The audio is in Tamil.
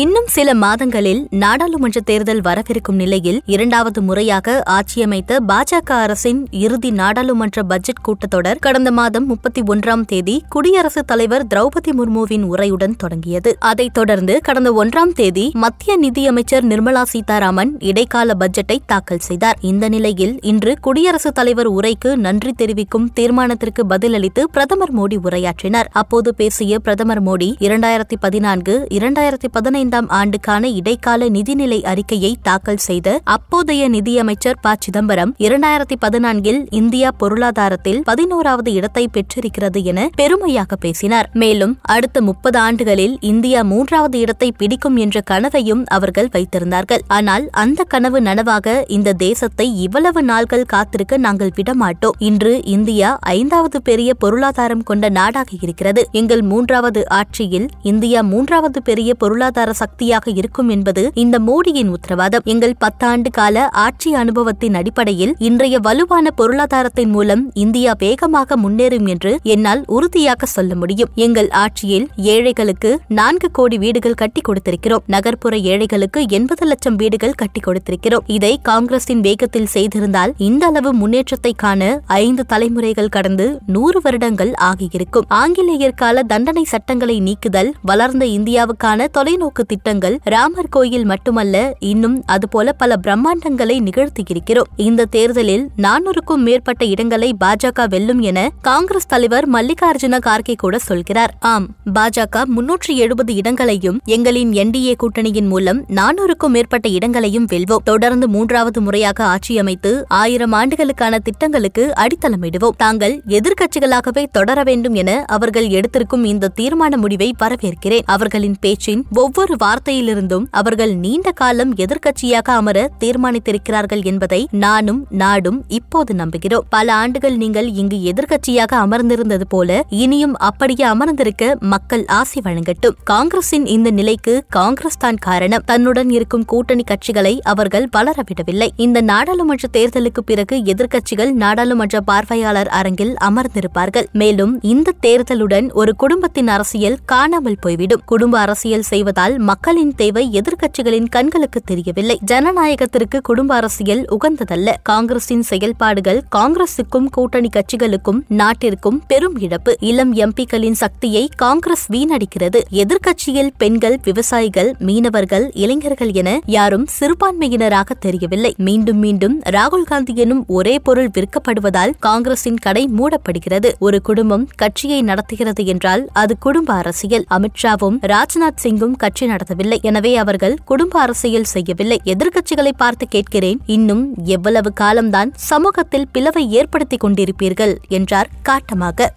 இன்னும் சில மாதங்களில் நாடாளுமன்ற தேர்தல் வரவிருக்கும் நிலையில் இரண்டாவது முறையாக ஆட்சியமைத்த பாஜக அரசின் இறுதி நாடாளுமன்ற பட்ஜெட் கூட்டத்தொடர் கடந்த மாதம் முப்பத்தி ஒன்றாம் தேதி குடியரசுத் தலைவர் திரௌபதி முர்முவின் உரையுடன் தொடங்கியது. அதைத் தொடர்ந்து கடந்த ஒன்றாம் தேதி மத்திய நிதியமைச்சர் நிர்மலா சீதாராமன் இடைக்கால பட்ஜெட்டை தாக்கல் செய்தார். இந்த நிலையில் இன்று குடியரசுத் தலைவர் உரைக்கு நன்றி தெரிவிக்கும் தீர்மானத்திற்கு பதிலளித்து பிரதமர் மோடி உரையாற்றினார். அப்போது பேசிய பிரதமர் மோடி இரண்டாயிரத்தி பதினான்கு இரண்டாயிரத்தி பதினைந்து பன்னிரண்டாம் ஆண்டுக்கான இடைக்கால நிதிநிலை அறிக்கையை தாக்கல் செய்த அப்போதைய நிதியமைச்சர் ப. சிதம்பரம் இரண்டாயிரத்தி பதினான்கில் இந்தியா பொருளாதாரத்தில் பதினோராவது இடத்தை பெற்றிருக்கிறது என பெருமையாக பேசினார். மேலும் அடுத்த முப்பது ஆண்டுகளில் இந்தியா மூன்றாவது இடத்தை பிடிக்கும் என்ற கனவையும் அவர்கள் வைத்திருந்தார்கள். ஆனால் அந்த கனவு நனவாக இந்த தேசத்தை இவ்வளவு நாள்கள் காத்திருக்க நாங்கள் விடமாட்டோம். இன்று இந்தியா ஐந்தாவது பெரிய பொருளாதாரம் கொண்ட நாடாக இருக்கிறது. எங்கள் மூன்றாவது ஆட்சியில் இந்தியா மூன்றாவது பெரிய பொருளாதார சக்தியாக இருக்கும் என்பது இந்த மோடியின் உத்தரவாதம். எங்கள் பத்தாண்டு கால ஆட்சி அனுபவத்தின் அடிப்படையில் இன்றைய வலுவான பொருளாதாரத்தின் மூலம் இந்தியா வேகமாக முன்னேறும் என்று என்னால் உறுதியாக சொல்ல முடியும். எங்கள் ஆட்சியில் ஏழைகளுக்கு நான்கு கோடி வீடுகள் கட்டி கொடுத்திருக்கிறோம். நகர்ப்புற ஏழைகளுக்கு எண்பது லட்சம் வீடுகள் கட்டி கொடுத்திருக்கிறோம். இதை காங்கிரசின் வேகத்தில் செய்திருந்தால் இந்த அளவு முன்னேற்றத்தை காண ஐந்து தலைமுறைகள் கடந்து நூறு வருடங்கள் ஆகியிருக்கும். ஆங்கிலேயர் கால தண்டனை சட்டங்களை நீக்குதல் வளர்ந்த இந்தியாவுக்கான தொலைநோக்கு திட்டங்கள் ராமர் கோயில் மட்டுமல்ல இன்னும் அதுபோல பல பிரம்மாண்டங்களை நிகழ்த்தியிருக்கிறோம். இந்த தேர்தலில் நானூறுக்கும் மேற்பட்ட இடங்களை பாஜக வெல்லும் என காங்கிரஸ் தலைவர் மல்லிகார்ஜுன கார்கே கூட சொல்கிறார். ஆம் பாஜக முன்னூற்றி எழுபது இடங்களையும் எங்களின் என்டிஏ கூட்டணியின் மூலம் நானூறுக்கும் மேற்பட்ட இடங்களையும் வெல்வோம். தொடர்ந்து மூன்றாவது முறையாக ஆட்சி அமைத்து ஆயிரம் ஆண்டுகளுக்கான திட்டங்களுக்கு அடித்தளமிடுவோம். தாங்கள் எதிர்க்கட்சிகளாகவே தொடர வேண்டும் என அவர்கள் எடுத்திருக்கும் இந்த தீர்மான முடிவை வரவேற்கிறேன். அவர்களின் பேச்சின் ஒவ்வொரு வார்த்தையிலிருந்தும் அவர்கள் நீண்ட காலம் எதிர்க்கட்சியாக அமர தீர்மானித்திருக்கிறார்கள் என்பதை நானும் நாடும் இப்போது நம்புகிறோம். பல ஆண்டுகள் நீங்கள் இங்கு எதிர்க்கட்சியாக அமர்ந்திருந்தது போல இனியும் அப்படியே அமர்ந்திருக்க மக்கள் ஆசை வழங்கட்டும். காங்கிரசின் இந்த நிலைக்கு காங்கிரஸ் தான் காரணம். தன்னுடன் இருக்கும் கூட்டணி கட்சிகளை அவர்கள் வளரவிடவில்லை இந்த நாடாளுமன்ற தேர்தலுக்கு பிறகு எதிர்க்கட்சிகள் நாடாளுமன்ற பார்வையாளர் அரங்கில் அமர்ந்திருப்பார்கள். மேலும் இந்த தேர்தலுடன் ஒரு குடும்பத்தின் அரசியல் காணாமல் போய்விடும். குடும்ப அரசியல் செய்வதால் மக்களின் தேவை எதிர்க்கட்சிகளின் கண்களுக்கு தெரியவில்லை. ஜனநாயகத்திற்கு குடும்ப அரசியல் உகந்ததல்ல. காங்கிரசின் செயல்பாடுகள் காங்கிரசுக்கும் கூட்டணி கட்சிகளுக்கும் நாட்டிற்கும் பெரும் இழப்பு. இளம் எம்பிக்களின் சக்தியை காங்கிரஸ் வீணடிக்கிறது. எதிர்க்கட்சியில் பெண்கள் விவசாயிகள் மீனவர்கள் இளைஞர்கள் என யாரும் சிறுபான்மையினராக தெரியவில்லை. மீண்டும் மீண்டும் ராகுல் காந்தி எனும் ஒரே பொருள் விற்கப்படுவதால் காங்கிரசின் கடை மூடப்படுகிறது. ஒரு குடும்பம் கட்சியை நடத்துகிறது என்றால் அது குடும்ப அரசியல். அமித்ஷாவும் ராஜ்நாத் சிங்கும் கட்சி நடத்தவில்லை. எனவே அவர்கள் குடும்ப அரசியல் செய்யவில்லை. எதிர்க்கட்சிகளை பார்த்து கேட்கிறேன் இன்னும் எவ்வளவு காலம்தான் சமூகத்தில் பிளவை ஏற்படுத்திக் கொண்டிருப்பீர்கள்? என்றார் காட்டமாக.